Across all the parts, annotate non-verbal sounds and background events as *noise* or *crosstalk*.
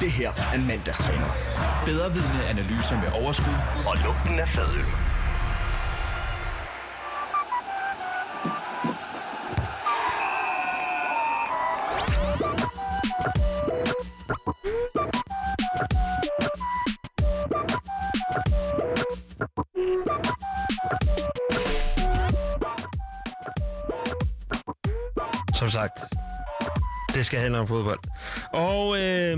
Det her er mandagstræner. Bedre vidne analyser med overskud Og lugten af fadøl. Som sagt, det skal handle om fodbold. Og øh,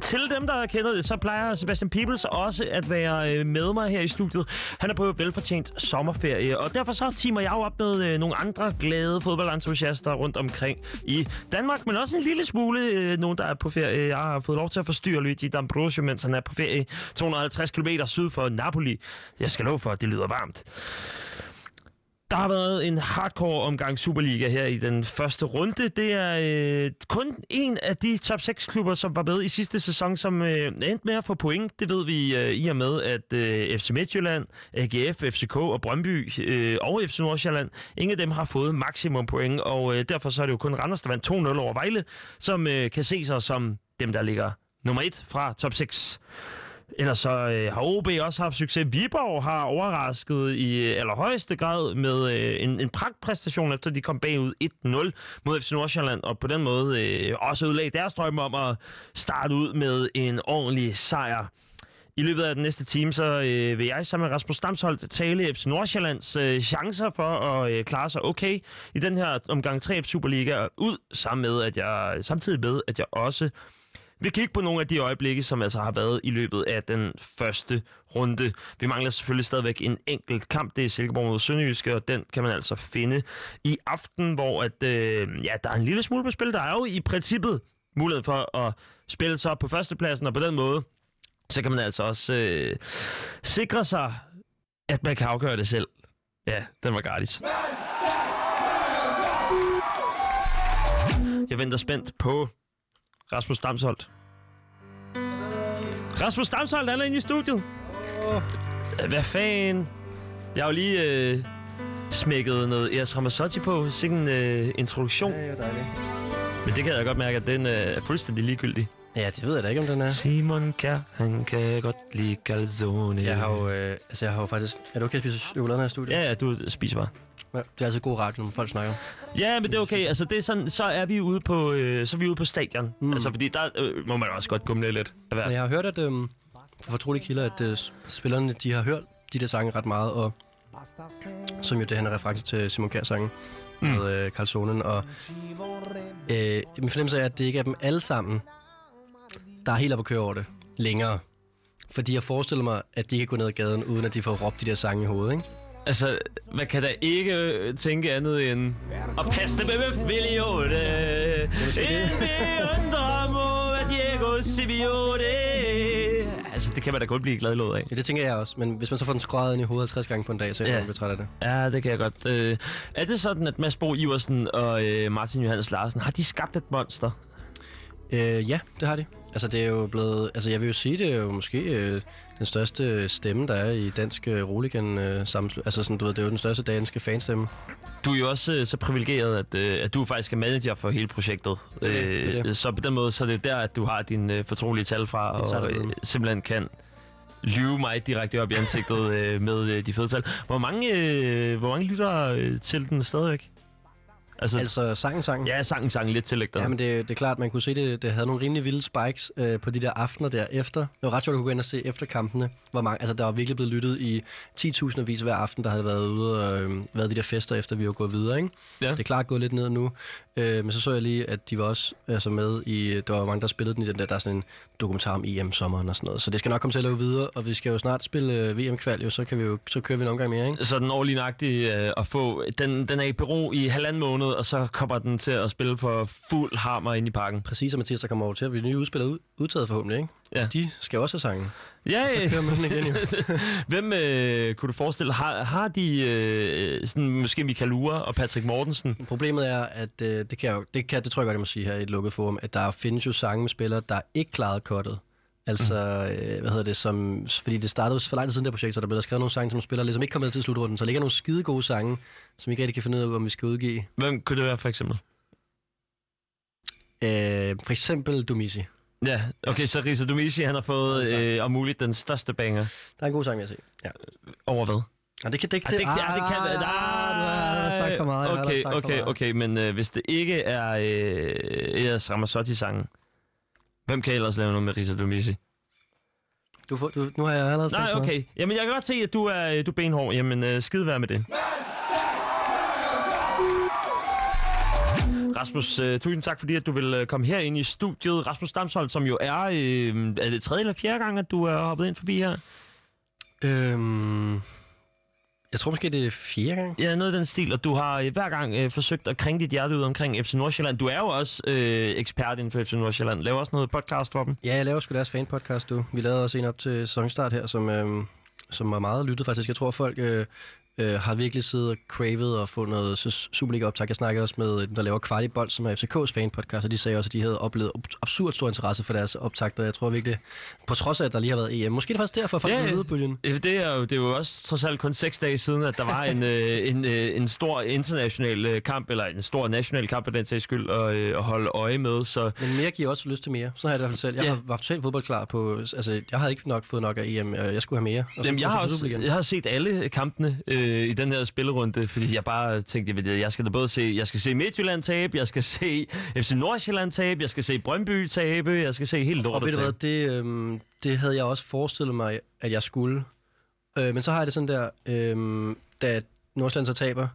til dem, der kender det, så plejer Sebastian Peebles også at være øh, med mig her i studiet. Han er på velfortjent sommerferie, og derfor så timer jeg jo op med øh, nogle andre glade fodboldentusiaster rundt omkring i Danmark, men også en lille smule øh, nogen, der er på ferie. Jeg har fået lov til at forstyrre Luigi D'Ambrosio, mens han er på ferie 250 km syd for Napoli. Jeg skal love for, at det lyder varmt. Der har været en hardcore omgang Superliga her i den første runde. Det er øh, kun en af de top 6 klubber, som var med i sidste sæson, som øh, endte med at få point. Det ved vi øh, i og med, at øh, FC Midtjylland, AGF, FCK og Brøndby øh, og FC Nordsjælland, ingen af dem har fået maksimum point, og øh, derfor så er det jo kun Randers, der vandt 2-0 over Vejle, som øh, kan se sig som dem, der ligger nummer 1 fra top 6. Ellers så øh, har OB også haft succes. Viborg har overrasket i øh, allerhøjeste grad med øh, en, en pragtpræstation, efter de kom bagud 1-0 mod FC Nordsjælland, og på den måde øh, også udlagde deres drømme om at starte ud med en ordentlig sejr. I løbet af den næste time, så øh, vil jeg sammen med Rasmus Stamsholdt tale FC Nordsjællands øh, chancer for at øh, klare sig okay i den her omgang 3F Superliga ud, sammen med, at jeg, samtidig med, at jeg også vi kigger på nogle af de øjeblikke, som altså har været i løbet af den første runde. Vi mangler selvfølgelig stadigvæk en enkelt kamp. Det er Silkeborg mod Sønderjyske, og den kan man altså finde i aften, hvor at, øh, ja, der er en lille smule på spil. Der er jo i princippet mulighed for at spille sig op på førstepladsen, og på den måde, så kan man altså også øh, sikre sig, at man kan afgøre det selv. Ja, den var gratis. Jeg venter spændt på Rasmus Damsholdt. Rasmus Damsholdt, han er inde i studiet. Oh. Hvad fanden? Jeg har jo lige øh, smækket noget Eras Ramazzotti på, sikke en øh, introduktion. Ja, det er dejligt. Men det kan jeg godt mærke, at den øh, er fuldstændig ligegyldig. Ja, det ved jeg da ikke, om den er. Simon Kjær, han kan godt lide calzone. Jeg har jo, øh, altså jeg har jo faktisk... Er det okay at spise chokolade her i studiet? Ja, ja, du spiser bare. ja. Det er altid god radio, når folk snakker. Ja, men det er okay. Altså, det er sådan, så er vi ude på, øh, så er vi ude på stadion. Mm. Altså, fordi der øh, må man også godt gumle lidt. Af jeg har hørt, at øh, fra fortrolige kilder, at øh, spillerne de har hørt de der sange ret meget, og som jo det han er reference til Simon Kjær sangen mm. med øh, Carlsonen, og øh, min fornemmelse er, at det ikke er dem alle sammen, der er helt op at køre over det længere. Fordi jeg forestiller mig, at de kan gå ned ad gaden, uden at de får råbt de der sange i hovedet, ikke? Altså, man kan da ikke øh, tænke andet end... Og passe det med Viliote. En beundrer af Diego Simeone. Altså, det kan man da godt blive glad låd af. Ja, det tænker jeg også, men hvis man så får den skrejet ind i hovedet 50 gange på en dag, så er jeg Ja. lidt træt af det. Ja, det kan jeg godt. Øh, er det sådan, at Mads Bo Iversen og øh, Martin Johannes Larsen, har de skabt et monster? Øh, ja, det har de. Altså, det er jo blevet... Altså, jeg vil jo sige, det er jo måske øh, den største stemme, der er i dansk øh, roligan øh, sammenslutning. Altså, sådan, du ved, det er jo den største danske fanstemme. Du er jo også øh, så privilegeret, at, øh, at du faktisk er manager for hele projektet. Er det, det det. Så på den måde, så er det der, at du har dine øh, fortrolige tal fra, og øh, simpelthen kan lyve mig direkte op i ansigtet *laughs* øh, med øh, de fede tal. Hvor mange, øh, hvor mange lytter øh, til den stadigvæk? Altså, altså sangen, sangen. ja, sangen sang lidt til Ja, men det, det er klart, man kunne se, det, det havde nogle rimelig vilde spikes øh, på de der aftener der efter. Det var ret sjovt at kunne gå ind og se efter kampene. Hvor mange, altså, der var virkelig blevet lyttet i 10.000 vis hver aften, der havde været ude og øh, været de der fester, efter vi var gået videre. Ikke? Ja. Det er klart gået lidt ned nu. Øh, men så så jeg lige, at de var også altså, med i... Der var mange, der spillede den i den der, der er sådan en dokumentar om EM-sommeren og sådan noget. Så det skal nok komme til at løbe videre, og vi skal jo snart spille øh, VM-kval, jo, så, kan vi jo, så kører vi en omgang mere, ikke? så den årlige nøjagtig øh, at få. Den, den er i bero i halvanden måned, og så kommer den til at spille for fuld hammer ind i parken. Præcis, og Mathias, der kommer over til at blive nye udspillere ud, udtaget forhåbentlig, ikke? Ja. De skal også have sangen. Ja, Så kører man den igen, jo. *laughs* Hvem øh, kunne du forestille, har, har de øh, sådan, måske Michael Ure og Patrick Mortensen? Problemet er, at øh, det, kan jeg jo, det, kan, det tror jeg godt, jeg må sige her i et lukket forum, at der findes jo sange med spillere, der ikke klarede kottet. Altså, øh, hvad hedder det, som, fordi det startede for lang tid siden det projekt, så der blev der skrevet nogle sange, som spillere ligesom ikke kom med til slutrunden. Så der ligger nogle skide gode sange, som vi ikke rigtig kan finde ud af, om vi skal udgive. Hvem kunne det være for eksempel? Øh, for eksempel Dumisi. Ja, okay, så Risa Dumisi, han har fået øh, om muligt den største banger. Der er en god sang, jeg sige. Ja. Over hvad? Ja, det kan det, Ah, det, det, ah, det kan ah, det. du har sagt for meget. Okay, okay, okay, men øh, hvis det ikke er øh, Eras Ramazzotti-sangen, hvem kan ellers lave noget med Risa Dumisi? Du, får, du, nu har jeg allerede sagt Nej, okay. Jamen, jeg kan godt se, at du er, du er benhård. Jamen, øh, skide være med det. Rasmus, øh, tusind tak, fordi at du vil øh, komme her ind i studiet. Rasmus Damsholdt, som jo er, øh, er det tredje eller fjerde gang, at du er hoppet ind forbi her? Øhm, jeg tror måske, det er fjerde gang. Ja, noget i den stil, og du har øh, hver gang øh, forsøgt at krænge dit hjerte ud omkring FC Nordsjælland. Du er jo også øh, ekspert inden for FC Nordsjælland. Laver også noget podcast for dem. Ja, jeg laver sgu deres fanpodcast, du. Vi lavede også en op til sæsonstart her, som, øhm, som var meget lyttet faktisk. Jeg tror, folk øh, øh, har virkelig siddet og cravet og få noget Superliga-optag. Jeg snakkede også med dem, der laver Kvartibold, som er FCK's fanpodcast, og de sagde også, at de havde oplevet ab- absurd stor interesse for deres optagter. Jeg tror virkelig, på trods af, at der lige har været EM. Måske er det faktisk derfor, at folk Ja, er bølgen. Det er, jo, det er jo også trods alt kun seks dage siden, at der var en, *laughs* øh, en, øh, en stor international øh, kamp, eller en stor national kamp for den sags skyld, at, øh, at holde øje med. Så Men mere giver også lyst til mere. Sådan har jeg det i hvert fald selv. Jeg Ja. været totalt fodboldklar på... Altså, jeg havde ikke nok fået nok af EM. Jeg skulle have mere. Og Jamen, jeg, har også, jeg har set alle kampene øh, i den her spillerunde, fordi jeg bare tænkte, jeg, ved, jeg skal da både se, jeg skal se Midtjylland tabe, jeg skal se FC Nordsjælland tabe, jeg skal se Brøndby tabe, jeg skal se helt Og lortet ved du hvad, det, øhm, det havde jeg også forestillet mig, at jeg skulle. Øh, men så har jeg det sådan der, øhm, da Nordsjælland så taber,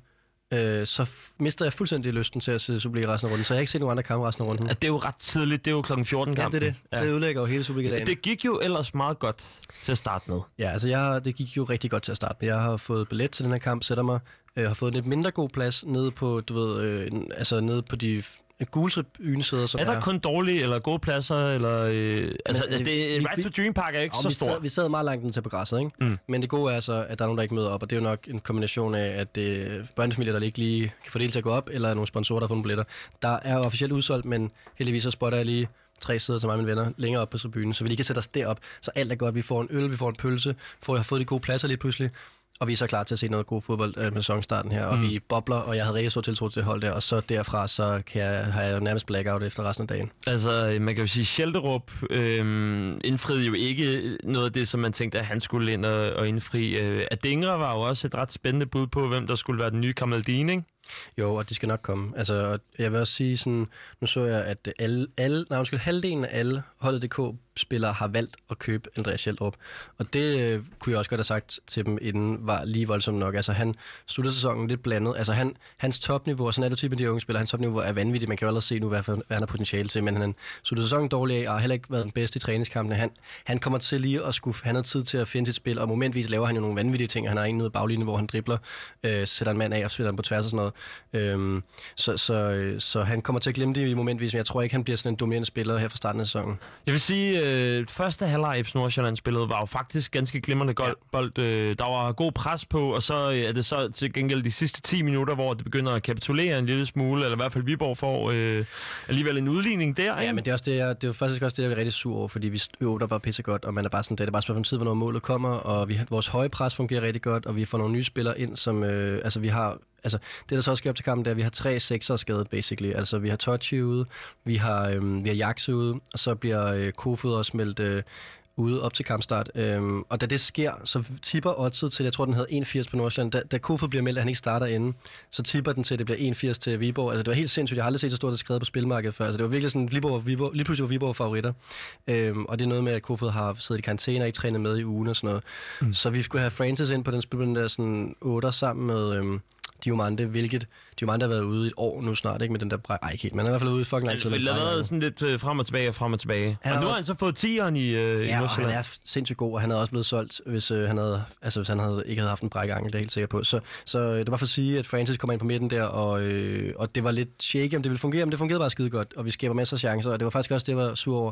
øh, så mister jeg fuldstændig lysten til at se Superliga resten af runden. Så jeg har ikke set nogen andre kampe resten af runden. At det er jo ret tidligt, det er jo klokken 14 Ja, kampen. det er det. Det ødelægger jo hele Superliga-dagen. det gik jo ellers meget godt til at starte med. Ja, altså jeg, det gik jo rigtig godt til at starte med. Jeg har fået billet til den her kamp, sætter mig, øh, har fået en lidt mindre god plads nede på, du ved, øh, altså nede på de gule tribunesæder, som Er der kun dårlige eller gode pladser? Eller, øh, altså, altså, det, vi- Right to Dream Park er ikke så vi stor. sad, vi sad meget langt ind til på græsset, ikke? Mm. Men det gode er så, at der er nogen, der ikke møder op, og det er jo nok en kombination af, at det er børnefamilier, der ikke lige kan få det hele til at gå op, eller nogle sponsorer, der har fundet billetter. Der er jo officielt udsolgt, men heldigvis så spotter jeg lige tre sæder til mig og mine venner længere op på tribunen, så vi lige kan sætte os derop, så alt er godt. Vi får en øl, vi får en pølse, får, har fået de gode pladser lige pludselig, og vi er så klar til at se noget god fodbold øh, med sæsonstarten her, og Mm. vi bobler, og jeg havde rigtig stor tiltro til hold der, og så derfra, så kan jeg, har jeg jo nærmest blackout efter resten af dagen. Altså, man kan jo sige, Schelderup øh, indfriede jo ikke noget af det, som man tænkte, at han skulle ind og, og indfri. Øh, Adingra var jo også et ret spændende bud på, hvem der skulle være den nye Kamaldin, ikke? Jo, og det skal nok komme. Altså, jeg vil også sige sådan, nu så jeg, at alle, alle nej, undskyld, halvdelen af alle spillere har valgt at købe Andreas Hjeldrup. Og det øh, kunne jeg også godt have sagt til dem inden, var lige voldsomt nok. Altså, han slutter sæsonen lidt blandet. Altså, han, hans topniveau, og sådan er det typen de unge spillere, hans topniveau er vanvittigt. Man kan jo allerede se nu, hvad, hvad han har potentiale til, men han slutter sæsonen dårlig af, og har heller ikke været den bedste i træningskampene. Han, han kommer til lige at skulle, han har tid til at finde sit spil, og momentvis laver han jo nogle vanvittige ting. Han har en ude baglinjen, hvor han dribler, øh, så sætter en mand af og spiller den på tværs og sådan noget. Øhm, så, så, øh, så han kommer til at glemme det i momentvis, men jeg tror ikke, han bliver sådan en dominerende spiller her fra starten af sæsonen. Jeg vil sige, øh, første halvleg FC Nordsjælland spillet var jo faktisk ganske glimrende gold, ja. bold. Øh, der var god pres på, og så øh, er det så til gengæld de sidste 10 minutter, hvor det begynder at kapitulere en lille smule, eller i hvert fald Viborg får øh, alligevel en udligning der. Ja, ikke? men det er, også det, jeg, det er faktisk også det, jeg er rigtig sur over, fordi vi jo, der bare pisse godt, og man er bare sådan, det er bare spørgsmål om tid, hvornår målet kommer, og vi, vores høje pres fungerer rigtig godt, og vi får nogle nye spillere ind, som, øh, altså vi har, altså det der så også sker op til kampen, det er, at vi har tre sekser skadet, basically. Altså vi har Tochi ude, vi har, øh, vi har Jaxe ude, og så bliver øh, Kofod også meldt øh, ude op til kampstart. Øhm, og da det sker, så tipper oddset til, jeg tror, den hedder 81 på Nordsjælland. Da, da Kofod bliver meldt, at han ikke starter inden, så tipper den til, at det bliver 81 til Viborg. Altså, det var helt sindssygt. Jeg har aldrig set så stort det skrevet på spilmarkedet før. Altså, det var virkelig sådan, Viborg, Viborg, lige pludselig var Viborg favoritter. Øhm, og det er noget med, at Kofod har siddet i karantæne og ikke trænet med i ugen og sådan noget. Mm. Så vi skulle have Francis ind på den spil, den der sådan 8 sammen med... Øhm, Diomande, hvilket Diomande har været ude i et år nu snart, ikke med den der bræk. Ej, ikke helt, men han er i hvert fald ude i fucking lang tid. Det har været sådan lidt øh, frem og tilbage og frem og tilbage. Han og har nu har han så fået 10'eren i, øh, i Ja, og han Nordsjælland. er sindssygt god, og han havde også blevet solgt, hvis, øh, han, havde, altså, hvis han havde, ikke havde haft en brækkeangel, det er jeg helt sikker på. Så, så øh, det var for at sige, at Francis kommer ind på midten der, og, øh, og det var lidt shaky, om det ville fungere, men det fungerede bare skide godt, og vi skaber masser af chancer, og det var faktisk også det, jeg var sur over,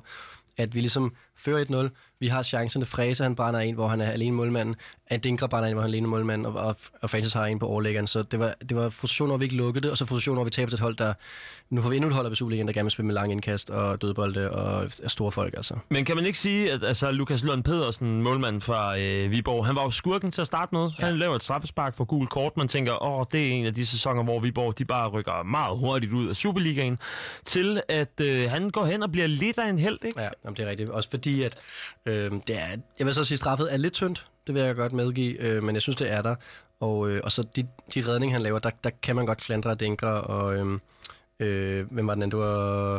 at vi ligesom fører 1-0. Vi har chancerne. Frese, han brænder en, hvor han er alene målmanden. Adinkra brænder en, hvor han er alene målmanden. Og, og, og Francis har en på overlæggeren. Så det var, det var frustration over, vi ikke lukkede det. Og så frustration over, vi taber til et hold, der... Nu får vi endnu et hold af Superligaen, der gerne vil spille med lang indkast og dødbolde og er store folk, altså. Men kan man ikke sige, at altså, Lukas Lund Pedersen, målmand fra øh, Viborg, han var jo skurken til at starte med. Ja. Han laver et straffespark for gul kort. Man tænker, åh, det er en af de sæsoner, hvor Viborg de bare rykker meget hurtigt ud af Superligaen. Til at øh, han går hen og bliver lidt af en held, ikke? Ja, jamen, det er rigtigt. Også fordi, at øh, det er, jeg vil så sige, straffet er lidt tyndt. Det vil jeg godt medgive, øh, men jeg synes, det er der. Og, øh, og så de, de redninger, han laver, der, der kan man godt klandre Denker og... Øh, øh, hvem var den anden? Det var...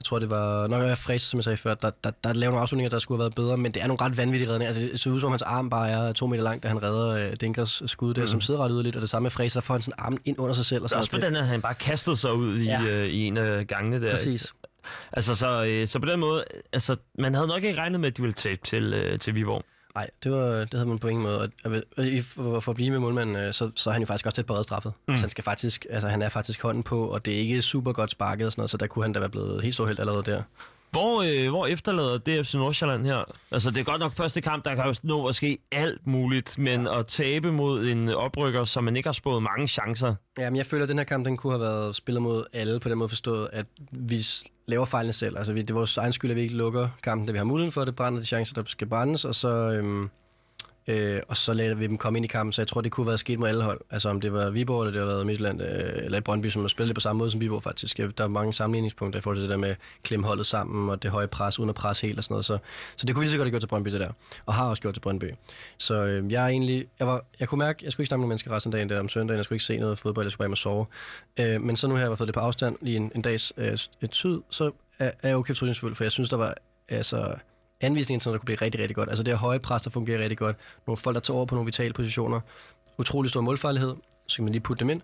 Jeg tror, det var nok jeg Fræse, som jeg sagde før. Der, der, der laver nogle afslutninger, der skulle have været bedre, men det er nogle ret vanvittige redninger. Altså, det ser ud som, hans arm bare er to meter lang, da han redder øh, Denkers skud der, mm. som sidder ret ud lidt. Og det samme med Fræse, der får han sådan armen ind under sig selv. Og er også på den, at han bare kastede sig ud i, Ja. øh, i en af gangene der. Præcis. Altså, så, øh, så på den måde, altså, man havde nok ikke regnet med, at de ville tabe til, øh, til Viborg. Nej, det, var, det havde man på ingen måde. Og, og, for, at blive med målmanden, øh, så, så er han jo faktisk også tæt på redstraffet. Mm. Så han, skal faktisk, altså, han er faktisk hånden på, og det er ikke super godt sparket og sådan noget, så der kunne han da være blevet helt stor held allerede der. Hvor, øh, hvor efterlader DFC Nordsjælland her? Altså, det er godt nok første kamp, der kan jo nå at ske alt muligt, men at tabe mod en oprykker, som man ikke har spået mange chancer. Ja, men jeg føler, at den her kamp, den kunne have været spillet mod alle på den måde forstået, at vi s- laver fejlene selv. Altså, vi, det er vores egen skyld, at vi ikke lukker kampen, da vi har muligheden for det, brænder de chancer, der skal brændes, og så, øhm, øh, og så lader vi dem komme ind i kampen. Så jeg tror, det kunne have været sket med alle hold. Altså, om det var Viborg, eller det har været Midtjylland, øh, eller Brøndby, som har spillet det på samme måde som Viborg, faktisk. Der er mange sammenligningspunkter i forhold til det der med at klemme holdet sammen, og det høje pres, uden at presse helt og sådan noget. Så, så det kunne vi lige så godt have gjort til Brøndby, det der. Og har også gjort til Brøndby. Så øh, jeg er egentlig, jeg, var, jeg kunne mærke, jeg skulle ikke snakke med mennesker resten af dagen der om søndagen, jeg skulle ikke se noget fodbold, jeg skulle bare hjem og sove. Øh, men så nu har jeg fået det på afstand lige en, en dags øh, et tid, så er, er jeg okay fortrydningsfuld, for jeg synes, der var altså, anvisningen til, noget, der kunne blive rigtig, rigtig godt. Altså det her høje pres, der fungerer rigtig godt. Nogle folk, der tager over på nogle vitale positioner. Utrolig stor målfarlighed, så kan man lige putte dem ind.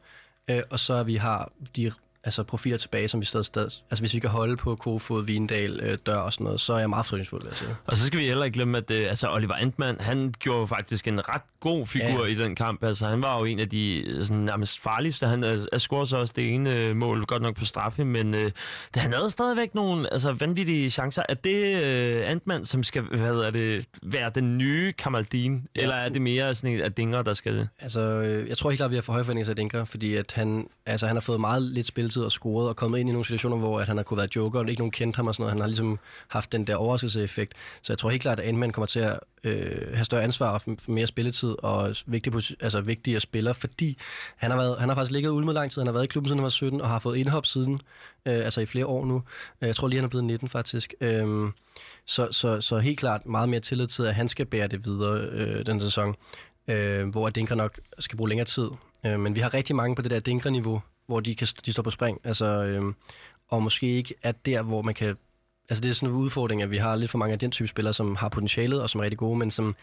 Øh, og så vi har de altså profiler tilbage, som vi stadig, stadig altså hvis vi kan holde på Kofod, Vindal, øh, Dør og sådan noget, så er jeg meget fortrydningsfuld, vil jeg sige. Og så skal vi heller ikke glemme, at øh, altså, Oliver Antmann, han gjorde jo faktisk en ret god figur Ja, i den kamp. Altså, han var jo en af de øh, sådan, nærmest farligste. Han øh, scorede så også det ene øh, mål, godt nok på straffe, men øh, det, han havde stadigvæk nogle altså, vanvittige chancer. Er det øh, Antmann, som skal hvad er det, være den nye Kamaldin, ja. eller er det mere sådan en af Dinger, der skal det? Altså, øh, jeg tror helt klart, at vi har for høje forventninger til Denker, fordi at han, altså, han har fået meget lidt spilletid og scoret og kommet ind i nogle situationer, hvor at han har kunne være joker, og ikke nogen kendte ham og sådan noget. Han har ligesom haft den der overraskelseseffekt. Så jeg tror helt klart, at Endman kommer til at øh, have større ansvar og f- mere spilletid og vigtig, altså, vigtigere spiller, fordi han har, været, han har faktisk ligget ude med lang tid. Han har været i klubben siden han var 17 og har fået indhop siden, øh, altså i flere år nu. Øh, jeg tror lige, han er blevet 19 faktisk. Øh, så, så, så helt klart meget mere tillid til, at han skal bære det videre øh, den sæson øh, hvor Dinker nok skal bruge længere tid. Øh, men vi har rigtig mange på det der dinkerniveau, hvor de, kan, de står på spring. Altså, øh, og måske ikke er der, hvor man kan... Altså det er sådan en udfordring, at vi har lidt for mange af den type spillere, som har potentialet og som er rigtig gode, men som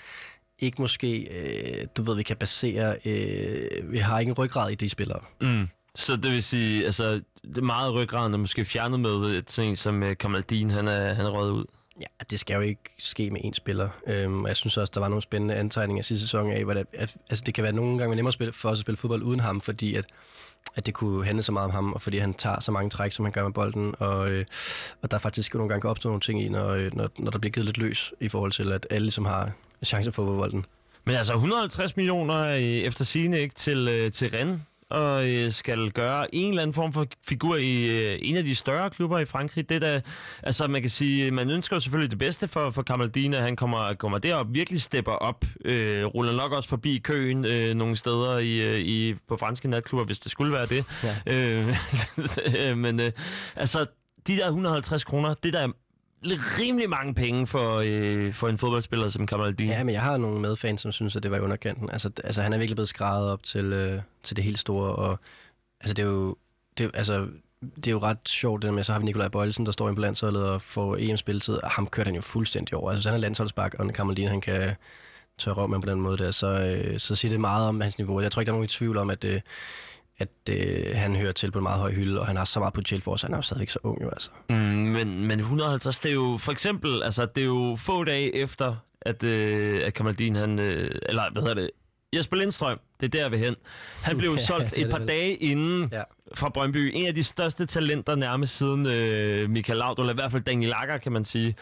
ikke måske, øh, du ved, vi kan basere... Øh, vi har ikke en ryggrad i de spillere. Mm. Så det vil sige, altså, det er meget ryggraden er måske fjernet med et ting, som øh, Kamaldin, han er, han er røget ud. Ja, det skal jo ikke ske med én spiller. Øhm, og jeg synes også, der var nogle spændende antegninger sidste sæson af, hvad det, at, altså det kan være nogle gange nemmere at spille, for os at spille fodbold uden ham, fordi at, at det kunne handle så meget om ham, og fordi han tager så mange træk, som han gør med bolden, og, øh, og der faktisk nogle gange kan opstå nogle ting i, når, øh, når, når der bliver givet lidt løs i forhold til, at alle som har chance for at få bolden. Men altså 150 millioner øh, efter sine ikke til, øh, til Rennes, og øh, skal gøre en eller anden form for figur i øh, en af de større klubber i Frankrig. Det der, altså man kan sige, man ønsker jo selvfølgelig det bedste for, for Kamaldine, at han kommer, kommer derop, virkelig stepper op, øh, ruller nok også forbi køen øh, nogle steder i, øh, i, på franske natklubber, hvis det skulle være det. Ja. Øh, *laughs* men øh, altså, de der 150 kroner, det der er rimelig mange penge for, øh, for en fodboldspiller som Kamaldine. Ja, men jeg har nogle medfans, som synes, at det var i underkanten. Altså, altså han er virkelig blevet skrevet op til, øh, til det helt store, og altså, det er jo, det altså, det er jo ret sjovt, det der med, så har vi Nikolaj Bøjlesen, der står ind på landsholdet og får EM-spilletid, og ham kørte han jo fuldstændig over. Altså, hvis han er landsholdsbak, og Kamaldin, han kan tørre om med på den måde der, så, øh, så siger det meget om hans niveau. Jeg tror ikke, der er nogen i tvivl om, at, øh, at øh, han hører til på en meget høj hylde, og han har så meget potentiale for os, han er jo stadigvæk så ung jo, altså. Mm, men, men 150, det er jo for eksempel, altså det er jo få dage efter, at, øh, at Kamaldin, han, øh, eller hvad hedder det, Jesper Lindstrøm, det er der, vi hen. Han blev *laughs* solgt et par dage inden Ja. fra Brøndby. En af de største talenter nærmest siden øh, Michael Laudrup, eller i hvert fald Daniel Lager, kan man sige.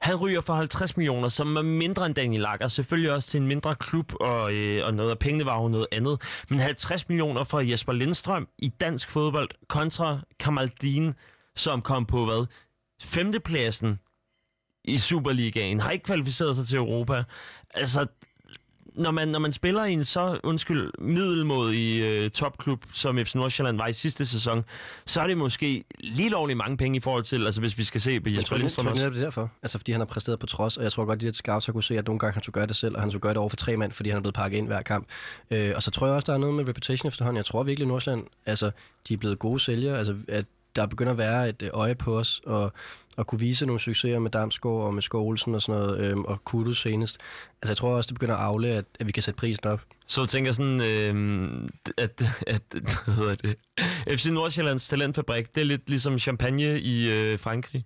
Han ryger for 50 millioner, som er mindre end Daniel Lager. Selvfølgelig også til en mindre klub, og, øh, og noget af pengene var jo noget andet. Men 50 millioner for Jesper Lindstrøm i dansk fodbold kontra Kamaldin, som kom på hvad? Femtepladsen i Superligaen, har ikke kvalificeret sig til Europa. Altså, når man, når man spiller i en så, undskyld, middelmådig øh, topklub, som FC Nordsjælland var i sidste sæson, så er det måske lige lovligt mange penge i forhold til, altså hvis vi skal se på Jeg Jesper tror, Lindstrøm tror også. netop det er derfor. Altså, fordi han har præsteret på trods, og jeg tror godt, at de scouts har kunne se, at nogle gange han skulle gøre det selv, og han skulle gøre det over for tre mand, fordi han er blevet pakket ind hver kamp. Øh, og så tror jeg også, der er noget med reputation efterhånden. Jeg tror virkelig, at Nordsjælland, altså, de er blevet gode sælgere. Altså, at der begynder at være et øh, øje på os, og, og kunne vise nogle succeser med Damsgaard og med Skov Olsen og sådan noget, øhm, og Kudus senest. Altså, jeg tror også, det begynder at afle, at, at vi kan sætte prisen op. Så jeg tænker sådan, øh, at, at, *laughs* hvad hedder det? FC Nordsjællands talentfabrik, det er lidt ligesom champagne i øh, Frankrig.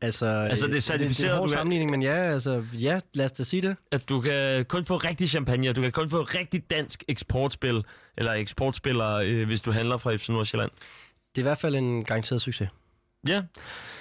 Altså, Altså, det er øh, certificeret, Det, det er en du sammenligning, men ja, altså, ja, lad os da sige det. At du kan kun få rigtig champagne, og du kan kun få rigtig dansk eksportspil, eller eksportspillere, øh, hvis du handler fra FC Nordsjælland. Det er i hvert fald en garanteret succes. Ja,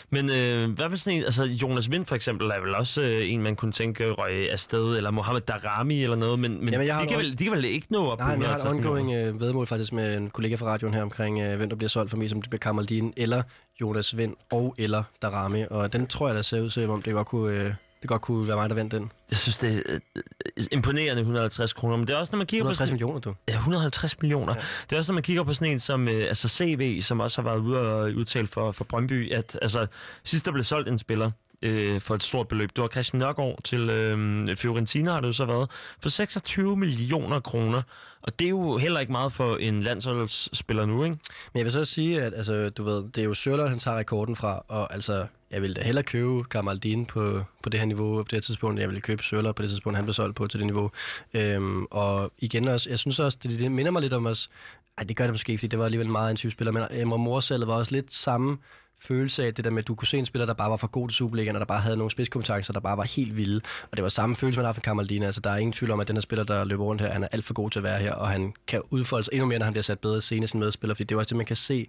men øh, hvad med sådan en, altså Jonas Vind for eksempel, er vel også øh, en, man kunne tænke røg afsted, eller Mohamed Darami eller noget, men, men Jamen, jeg har de, kan vel, de kan vel ikke nå op Nej, jeg har et 150 millioner? ongoing øh, vedmål faktisk med en kollega fra radioen her omkring, øh, hvem der bliver solgt for mig, som det bliver Kamaldin, eller Jonas Vind, og eller Darami. Og den tror jeg, der ser ud til, om det godt kunne, øh, det godt kunne være mig, der vandt den. Jeg synes, det er øh, imponerende 150 kroner, men det er også, når man kigger 160 på... millioner, du. Ja, 150 millioner. Ja. Det er også, når man kigger på sådan en som øh, altså CV, som også har været ude og udtale for, for Brøndby, at altså, sidst der blev solgt en spiller øh, for et stort beløb, det var Christian Nørgaard til øh, Fiorentina, har det jo så været, for 26 millioner kroner. Og det er jo heller ikke meget for en landsholdsspiller nu, ikke? Men jeg vil så sige, at altså, du ved, det er jo Sørler, han tager rekorden fra, og altså, jeg ville da hellere købe Kamaldin på, på det her niveau på det her tidspunkt, jeg ville købe Sørler på det tidspunkt, han blev solgt på til det niveau. Øhm, og igen også, jeg synes også, det, det minder mig lidt om os, ej, det gør det måske ikke, fordi det var alligevel meget en type spiller, men øh, Emre Morsallet var også lidt samme følelse af det der med, at du kunne se en spiller, der bare var for god til Superligaen, og der bare havde nogle spidskompetencer, der bare var helt vilde. Og det var samme følelse, man har for Kamaldin. Altså, der er ingen tvivl om, at den her spiller, der løber rundt her, han er alt for god til at være her, og han kan udfolde sig endnu mere, når han bliver sat bedre scene som medspiller, fordi det er også det, man kan se,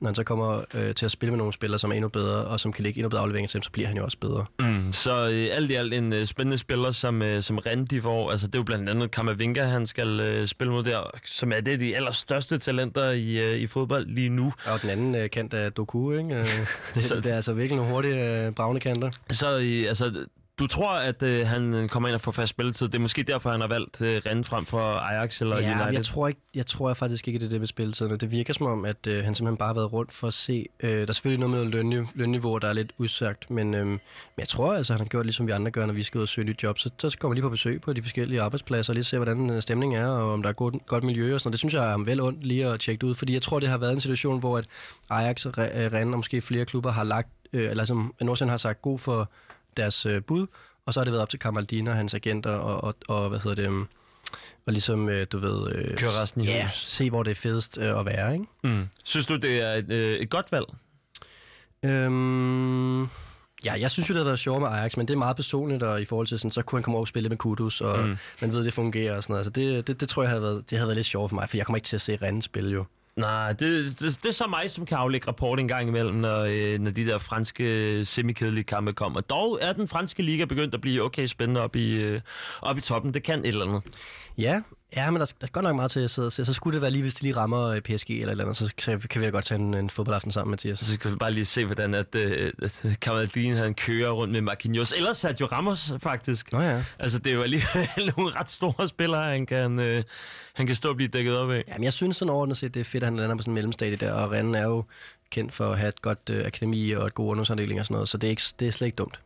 når han så kommer øh, til at spille med nogle spillere, som er endnu bedre, og som kan lægge endnu bedre afleveringer til dem, så bliver han jo også bedre. Mm. Så øh, alt i alt en øh, spændende spiller, som, øh, som Randi får. Altså, det er jo blandt andet Kamavinga, han skal øh, spille mod der, som er det de allerstørste talenter i, øh, i fodbold lige nu. Og den anden øh, kant af Doku, ikke? *laughs* Det, Så- det, er altså virkelig nogle hurtige øh, bravne kanter. Så altså, du tror, at øh, han kommer ind og får fast spilletid. Det er måske derfor, han har valgt øh, Rand frem for Ajax eller Ja, United. jeg tror, ikke, jeg tror faktisk ikke, at det er det med spilletiden. Det virker som om, at øh, han simpelthen bare har været rundt for at se. Øh, der er selvfølgelig noget med noget lønniveau, lønniveau, der er lidt udsagt, men, øh, men jeg tror altså, han har gjort ligesom vi andre gør, når vi skal ud og søge nyt job. Så, så kommer lige på besøg på de forskellige arbejdspladser og lige se, hvordan øh, stemningen er, og om der er godt, godt miljø og sådan noget. Det synes jeg er vel ondt lige at tjekke det ud, fordi jeg tror, det har været en situation, hvor at Ajax, Re- øh, Rennes og måske flere klubber har lagt, øh, eller som Nordsjælland har sagt god for deres øh, bud, og så har det været op til Kamaldina og hans agenter og, og, og hvad hedder det, øh, og ligesom, øh, du ved... Øh, Kører resten i ja, hus. se hvor det er fedest øh, at være, ikke? Mm. Synes du, det er et, øh, et godt valg? Øhm, ja, jeg synes jo, det har været sjovt med Ajax, men det er meget personligt, og i forhold til sådan, så kunne han komme over og spille med Kudus, og Mm. mm. man ved, det fungerer og sådan noget. Altså, det, det, det tror jeg havde været, det havde været lidt sjovt for mig, for jeg kommer ikke til at se Rennes spille jo. Nej, det, det, det er så mig, som kan aflægge rapport en gang imellem, når, øh, når de der franske øh, semikedelige kampe kommer. Dog er den franske liga begyndt at blive okay spændende op i, øh, op i toppen. Det kan et eller andet. Ja, ja men der, der er godt nok meget til at sidde og se. Så skulle det være lige, hvis de lige rammer øh, PSG eller et eller andet, så, så kan vi da godt tage en, en fodboldaften sammen, Mathias. Så kan vi bare lige se, hvordan at, øh, at Kamaldin han kører rundt med Marquinhos. Eller Sergio Ramos, faktisk. Nå ja. Altså, det er jo alligevel *laughs* nogle ret store spillere, han kan, øh, han kan stå og blive dækket op af. Jamen, jeg synes sådan overordnet set, det er fedt, at han lander på sådan en mellemstadie der, og Rennes er jo kendt for at have et godt øh, akademi og et god ungdomsafdeling og sådan noget, så det er, ikke, det er slet ikke dumt.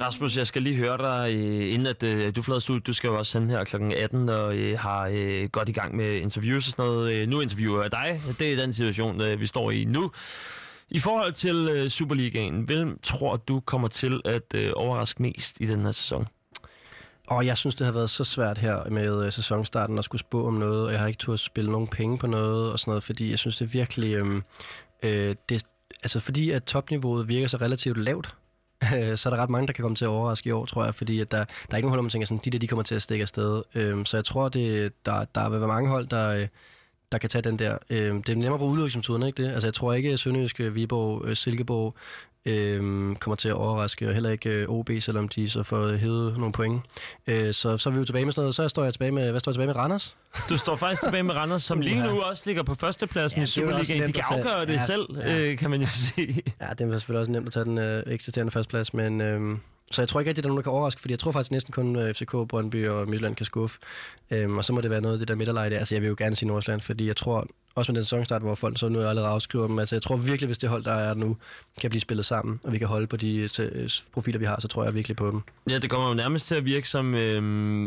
Rasmus, jeg skal lige høre dig, øh, inden at øh, du forlader studiet. Du skal jo også sende her kl. 18 og øh, har øh, godt i gang med interviews og sådan noget. Øh, nu interviewer jeg dig. Det er den situation, øh, vi står i nu. I forhold til øh, Superligaen, hvem tror du kommer til at øh, overraske mest i den her sæson? Og jeg synes, det har været så svært her med øh, sæsonstarten at skulle spå om noget, og jeg har ikke turde spille nogen penge på noget og sådan noget, fordi jeg synes, det er virkelig... Øh, øh, det, altså fordi at topniveauet virker så relativt lavt, Øh, så er der ret mange, der kan komme til at overraske i år, tror jeg, fordi at der, der er ikke nogen hold, hvor man tænker sådan, de der, de kommer til at stikke afsted. Øh, så jeg tror, det, der, der vil være mange hold, der, øh, der kan tage den der. Øh, det er nemmere på udløbsmetoden, ikke det? Altså, jeg tror ikke, at Sønderjysk, Viborg, øh, Silkeborg øh, kommer til at overraske, og heller ikke øh, OB, selvom de så får hævet nogle point. Øh, så, så er vi jo tilbage med sådan noget. Så står jeg tilbage med, hvad står jeg tilbage med, Randers? Du står faktisk tilbage med Randers, som lige nu også ligger på førstepladsen Ja, i er Superligaen. De kan afgøre det Ja, selv, ja. øh, kan man jo sige. Ja, det er selvfølgelig også nemt at tage den øh, eksisterende førsteplads, men... Øh, så jeg tror ikke rigtig, at der er nogen, der kan overraske, fordi jeg tror faktisk næsten kun øh, FCK, Brøndby og Midtjylland kan skuffe. Øhm, og så må det være noget af det der midterleje der. Altså, jeg vil jo gerne sige Nordsjælland, fordi jeg tror, også med den sæsonstart, hvor folk så nu allerede afskriver dem, altså jeg tror virkelig, hvis det hold, der er nu, kan blive spillet sammen, og vi kan holde på de profiler, vi har, så tror jeg virkelig på dem. Ja, det kommer jo nærmest til at virke som øh,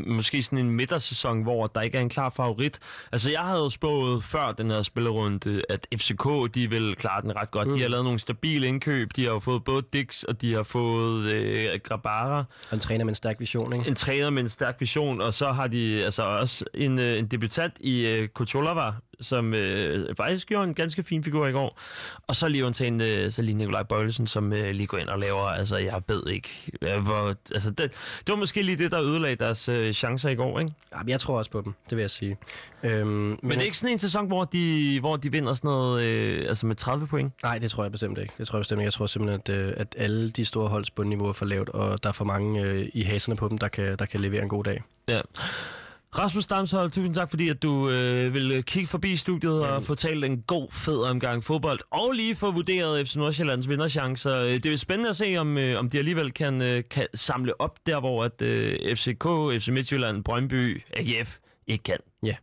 måske sådan en midtersæson, hvor der ikke er en klar favorit. Altså, jeg havde jo spået før den her spillerunde, at FCK, de vil klare den ret godt. Mm. De har lavet nogle stabile indkøb. De har jo fået både Dix, og de har fået øh, Grabara. Og en træner med en stærk vision, ikke? En træner med en stærk vision, og så har de altså også en, øh, en debutant i øh, Kocholava, som øh, faktisk gjorde en ganske fin figur i går. Og så lige undtagen, øh, så lige Nikolaj Bøjlesen, som øh, lige går ind og laver, altså jeg ved ikke, øh, hvor, altså det, det var måske lige det, der ødelagde deres øh, chancer i går, ikke? Ja, men jeg tror også på dem, det vil jeg sige. Øhm, men, Men det er ikke sådan en sæson, hvor de, hvor de vinder sådan noget, øh, altså med 30 point. Nej, det tror jeg bestemt ikke. Det tror jeg bestemt ikke. Jeg tror simpelthen, at, øh, at alle de store holds bundniveau er for lavt, og der er for mange øh, i haserne på dem, der kan, der kan levere en god dag. Ja. Rasmus Damshold, tusind tak, fordi at du øh, vil kigge forbi studiet og fortælle en god, fed omgang fodbold, og lige få vurderet FC Nordsjællands vinderchancer. Øh, Det er spændende at se, om, øh, om de alligevel kan, øh, kan samle op der, hvor at, øh, FCK, FC Midtjylland, Brøndby, AGF ikke kan. Ja.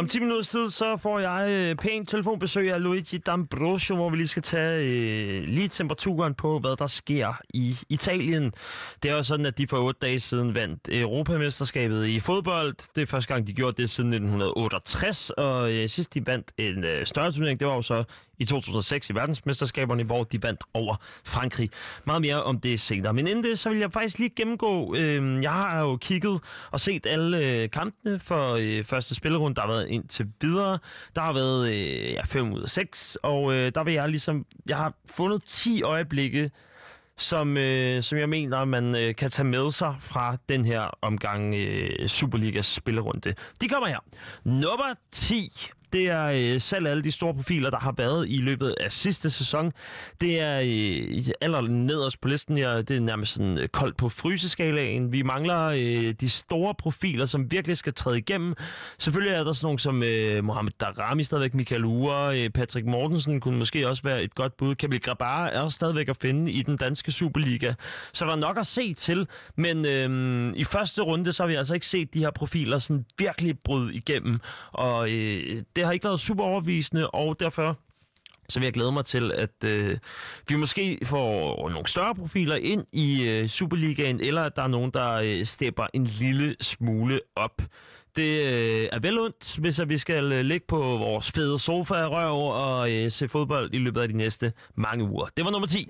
Om 10 minutter tid, så får jeg øh, pænt telefonbesøg af Luigi D'Ambrosio, hvor vi lige skal tage øh, lige temperaturen på, hvad der sker i Italien. Det er jo sådan, at de for 8 dage siden vandt øh, Europamesterskabet i fodbold. Det er første gang, de gjorde det siden 1968, og øh, sidst de vandt en øh, større turnering, det var jo så i 2006 i verdensmesterskaberne, hvor de vandt over Frankrig. Meget mere om det senere. Men inden det, så vil jeg faktisk lige gennemgå. Øh, jeg har jo kigget og set alle øh, kampene for øh, første spillerunde, der har været indtil videre. Der har været øh, ja, 5 ud af 6, og øh, der vil jeg ligesom... Jeg har fundet 10 øjeblikke, som, øh, som jeg mener, man øh, kan tage med sig fra den her omgang øh, Superligas spillerunde. De kommer her. Nummer 10. Det er øh, selv alle de store profiler, der har været i løbet af sidste sæson. Det er øh, aller nederst på listen Ja, Det er nærmest sådan øh, koldt på fryseskalaen. Vi mangler øh, de store profiler, som virkelig skal træde igennem. Selvfølgelig er der sådan nogle som øh, Mohamed Darami stadigvæk, Michael Ure, øh, Patrick Mortensen kunne måske også være et godt bud. Kamil Grabar er også stadigvæk at finde i den danske Superliga. Så der er nok at se til, men øh, i første runde, så har vi altså ikke set de her profiler sådan virkelig bryde igennem. Og øh, det har ikke været super overbevisende, og derfor så vil jeg glæde mig til, at øh, vi måske får nogle større profiler ind i øh, Superligaen, eller at der er nogen, der øh, stepper en lille smule op. Det øh, er vel ondt, hvis at vi skal øh, ligge på vores fede sofa røv og øh, se fodbold i løbet af de næste mange uger. Det var nummer 10.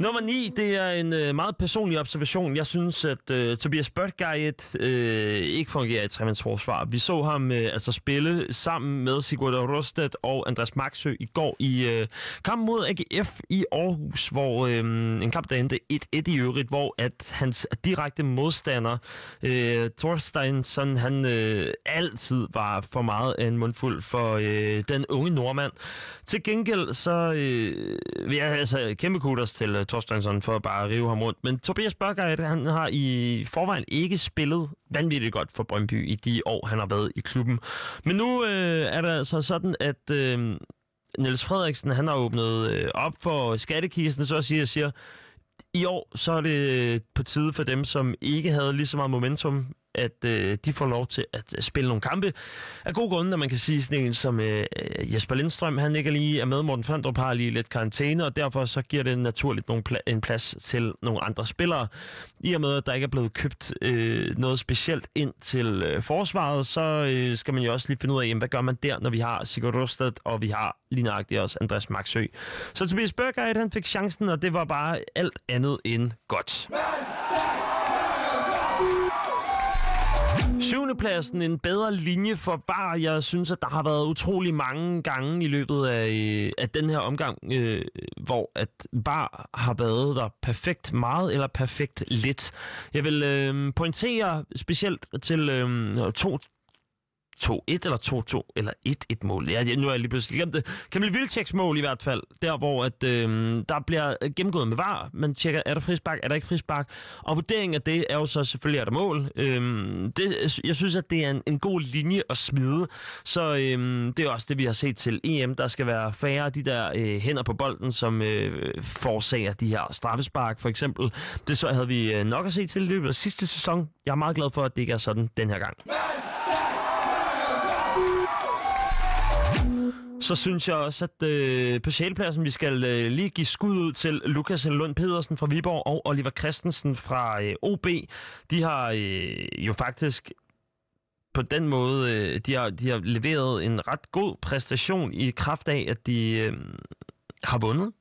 Nummer 9, det er en øh, meget personlig observation. Jeg synes, at øh, Tobias Bøtgeiet øh, ikke fungerer i tremandsforsvar. Vi så ham øh, altså spille sammen med Sigurd Rosted og Andreas Maxø i går i øh, kampen mod AGF i Aarhus, hvor øh, en kamp, der endte 1-1 i øvrigt, hvor at hans direkte modstander, øh, Thorsteinsson, han øh, altid var for meget af en mundfuld for øh, den unge nordmand. Til gengæld så øh, vil jeg altså kæmpe kudos til øh, Torstensson for at bare rive ham rundt. Men Tobias Børgeit, han har i forvejen ikke spillet vanvittigt godt for Brøndby i de år, han har været i klubben. Men nu øh, er det altså sådan, at øh, Niels Frederiksen, han har åbnet øh, op for skattekisten, så at sige, og siger, i år så er det øh, på tide for dem, som ikke havde lige så meget momentum, at øh, de får lov til at øh, spille nogle kampe. Af gode grunde, når man kan sige sådan en som øh, øh Jesper Lindstrøm, han ikke lige er med, Morten Fandrup har lige lidt karantæne, og derfor så giver det naturligt nogle pla- en plads til nogle andre spillere. I og med, at der ikke er blevet købt øh, noget specielt ind til øh, forsvaret, så øh, skal man jo også lige finde ud af, jamen, hvad gør man der, når vi har Sigurd Rustad, og vi har lige nøjagtigt også Andreas Maxø. Så Tobias Børgeit, han fik chancen, og det var bare alt andet end godt. Syvende pladsen, en bedre linje for VAR. Jeg synes, at der har været utrolig mange gange i løbet af, øh, af den her omgang, øh, hvor at VAR har været der perfekt meget eller perfekt lidt. Jeg vil øh, pointere specielt til øh, to 2-1 eller 2-2 eller 1-1 mål. Ja, nu er jeg lige pludselig glemt det. Kamil Vilceks mål i hvert fald. Der, hvor at, øh, der bliver gennemgået med var. Man tjekker, er der frispark, er der ikke frispark? Og vurderingen af det er jo så selvfølgelig, er der mål. Øh, det, jeg synes, at det er en, en god linje at smide. Så øh, det er også det, vi har set til EM. Der skal være færre af de der øh, hænder på bolden, som øh, forsager de her straffespark, for eksempel. Det så havde vi øh, nok at se til i løbet af sidste sæson. Jeg er meget glad for, at det ikke er sådan den her gang. Så synes jeg også, at øh, på sjælpladsen, vi skal øh, lige give skud ud til Lukas Lund Pedersen fra Viborg og Oliver Christensen fra øh, OB. De har øh, jo faktisk på den måde, øh, de, har, de har leveret en ret god præstation i kraft af, at de øh, har vundet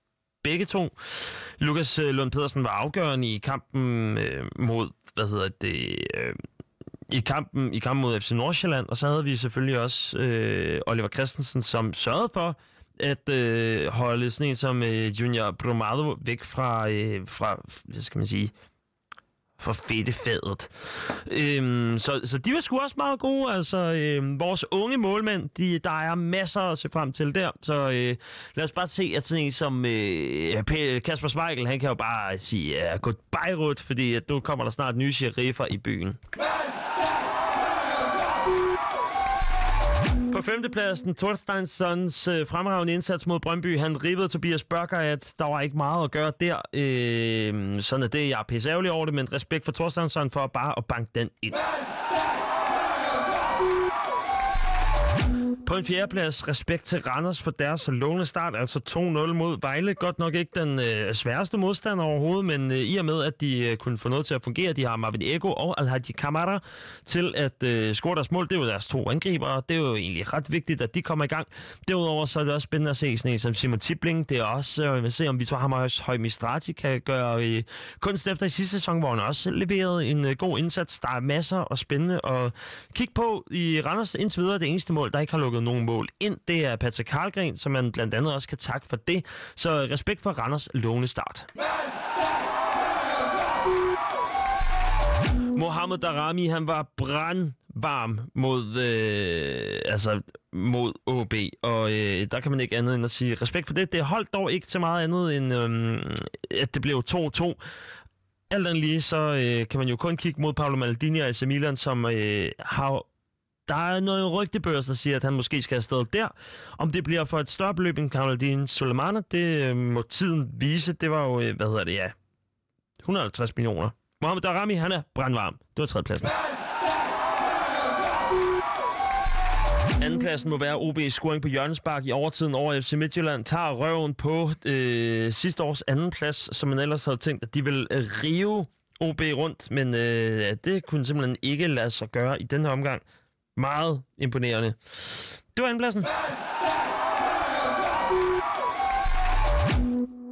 begge to. Lukas øh, Lund Pedersen var afgørende i kampen øh, mod, hvad hedder det, øh, i kampen, i kampen mod FC Nordsjælland, og så havde vi selvfølgelig også øh, Oliver Christensen, som sørgede for at øh, holde sådan en som øh, Junior Bromado væk fra, øh, fra, hvad skal man sige, for fedtefadet. Øhm, så, så de var sgu også meget gode. Altså, øh, vores unge målmænd, de, der er masser at se frem til der. Så øh, lad os bare se, at sådan en som øh, Kasper Smeichel, han kan jo bare sige uh, goodbye, Rut, fordi at nu kommer der snart nye sheriffer i byen. På femtepladsen, Thorsteins Sons øh, fremragende indsats mod Brøndby. Han ribbede Tobias Børker, at der var ikke meget at gøre der. Øh, sådan er det. Jeg er pisse over det, men respekt for Thorsteinsson for bare at banke den ind. På en fjerdeplads, respekt til Randers for deres lovende start, altså 2-0 mod Vejle. Godt nok ikke den øh, sværeste modstander overhovedet, men øh, i og med, at de øh, kunne få noget til at fungere, de har Marvin Ego og Alhaji Kamara til at øh, score deres mål. Det er jo deres to angribere, det er jo egentlig ret vigtigt, at de kommer i gang. Derudover så er det også spændende at se sådan en som Simon Tibling. Det er også, øh, vi se om vi tror ham også Høj Mistrati kan gøre øh, kunst efter i sidste sæson, hvor han også leverede en øh, god indsats. Der er masser og spændende at kigge på i Randers indtil videre. Det eneste mål, der ikke har lukket nogle mål ind. Det er Patrick Karlgren, som man blandt andet også kan takke for det. Så respekt for Randers lovende start. Mohamed Darami, han var brandvarm mod, øh, altså, mod OB, og øh, der kan man ikke andet end at sige respekt for det. Det holdt dog ikke til meget andet end, øh, at det blev 2-2. Alt andet lige, så øh, kan man jo kun kigge mod Paolo Maldini og AC Milan, som øh, har der er noget rygtebøger, der siger, at han måske skal afsted der. Om det bliver for et større beløb end Kamaldin Soleimana, det øh, må tiden vise. Det var jo, øh, hvad hedder det, ja, 150 millioner. Mohamed Darami, han er brandvarm. Det var tredjepladsen. Andenpladsen må være OB's scoring på hjørnespark i overtiden over FC Midtjylland. Tager røven på øh, sidste års andenplads, som man ellers havde tænkt, at de ville øh, rive OB rundt, men øh, det kunne simpelthen ikke lade sig gøre i den her omgang. Meget imponerende. Det var andenpladsen.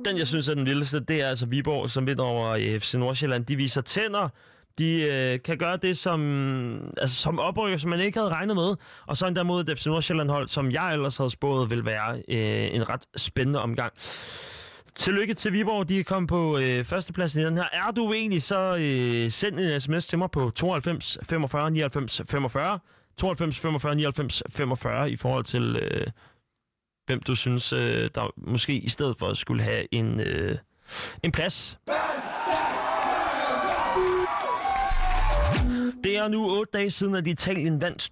Den, jeg synes er den vildeste, det er altså Viborg, som vinder over øh, FC Nordsjælland. De viser tænder. De øh, kan gøre det som, altså, som oprykker, som man ikke havde regnet med. Og så endda mod et FC Nordsjælland-hold, som jeg ellers havde spået, vil være øh, en ret spændende omgang. Tillykke til Viborg. De er kommet på øh, førstepladsen i den her. Er du uenig, så øh, send en sms til mig på 92 45 99 45. 92, 45, 99, 45 i forhold til, øh, hvem du synes, øh, der måske i stedet for skulle have en, øh, en plads. Band! Det er nu otte dage siden, at Italien vandt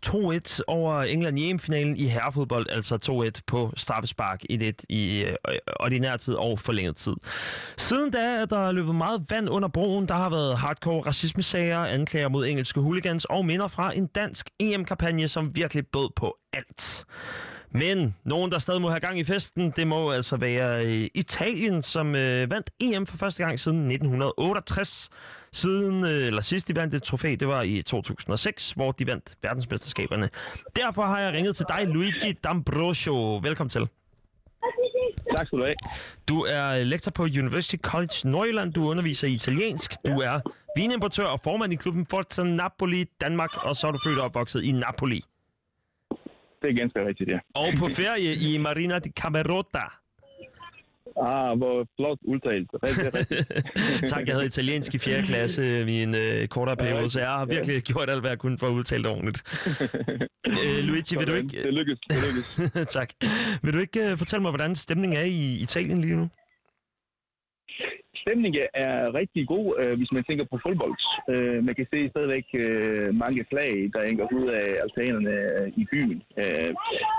2-1 over England i EM-finalen i herrefodbold, altså 2-1 på straffespark 1-1 i øh, øh, ordinær tid og forlænget tid. Siden da er der løbet meget vand under broen. Der har været hardcore racismesager, anklager mod engelske hooligans og minder fra en dansk EM-kampagne, som virkelig bød på alt. Men nogen, der stadig må have gang i festen, det må altså være øh, Italien, som øh, vandt EM for første gang siden 1968. Siden, øh, eller sidst de vandt et trofæ, det var i 2006, hvor de vandt verdensmesterskaberne. Derfor har jeg ringet til dig, Luigi D'Ambrosio. Velkommen til. Tak skal du have. Du er lektor på University College Nordjylland. Du underviser i italiensk. Du er vinimportør og formand i klubben Forza Napoli Danmark, og så er du født og opvokset i Napoli. Det er ganske rigtigt, ja. Og på ferie i Marina di Camerota. Ah, hvor flot udtalt. Rigtig, rigtig. *laughs* tak, jeg havde italiensk i 4. klasse i en øh, kortere periode, så jeg har virkelig gjort alt, hvad jeg kunne for at udtale ordentligt. *laughs* øh, Luigi, vil du ikke... Det lykkes, det lykkes. *laughs* tak. Vil du ikke uh, fortælle mig, hvordan stemningen er i Italien lige nu? Stemningen er rigtig god, øh, hvis man tænker på fodbold. Øh, man kan se stadigvæk øh, mange flag, der hænger ud af altanerne øh, i byen. Øh,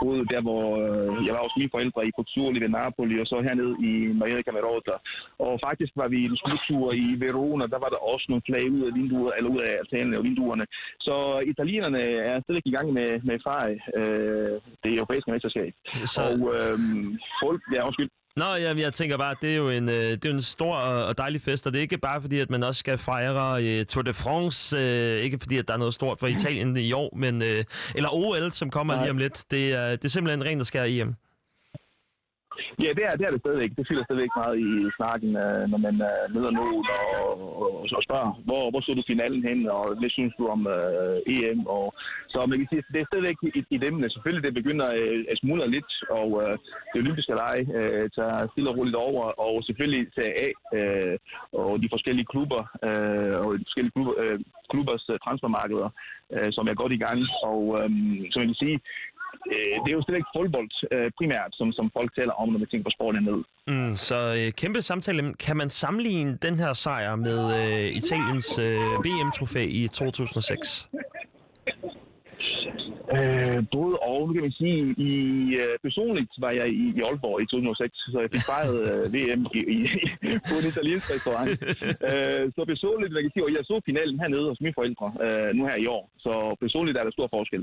både der, hvor øh, jeg var hos mine forældre i Pozzuoli ved Napoli, og så hernede i Marina Camerota. Og faktisk var vi en skoletur i Verona, der var der også nogle flag ud af vinduer, eller ud af altanerne og vinduerne. Så italienerne er stadigvæk i gang med, med fej øh, det europæiske mesterskab. Så- Og øh, folk, ja, undskyld. Nå, jamen, jeg tænker bare, at det er jo en, øh, det er jo en stor og dejlig fest, og det er ikke bare fordi, at man også skal fejre øh, Tour de France, øh, ikke fordi, at der er noget stort for Italien i år, men, øh, eller OL, som kommer Nej. lige om lidt. Det er, det er simpelthen rent at skære EM. Ja, det er, det er det stadigvæk. Det fylder stadigvæk meget i snakken, øh, når man øh, møder nogen og, og, og spørger, hvor, hvor så du finalen hen, og hvad synes du om øh, EM? Og, så man kan sige, det er stadigvæk i, i dem. Selvfølgelig, det begynder øh, at smuldre lidt, og øh, det olympiske lege øh, tager stille og roligt over, og selvfølgelig CAA øh, og de forskellige klubber øh, og de forskellige klubber, øh, klubbers øh, transfermarkeder, øh, som er godt i gang. Og øh, som man kan sige, øh, det er jo stadigvæk fodbold øh, primært, som, som folk taler om, når man tænker på sport ned. Mm, så øh, kæmpe samtale. Kan man sammenligne den her sejr med øh, Italiens øh, VM-trofæ i 2006? Øh, både og, kan man sige, i, øh, personligt var jeg i, i Aalborg i 2006, så jeg fik fejret øh, VM i, i, på en italiensk restaurant. øh, så personligt, man kan sige, og jeg så finalen hernede hos mine forældre øh, nu her i år, så personligt er der stor forskel.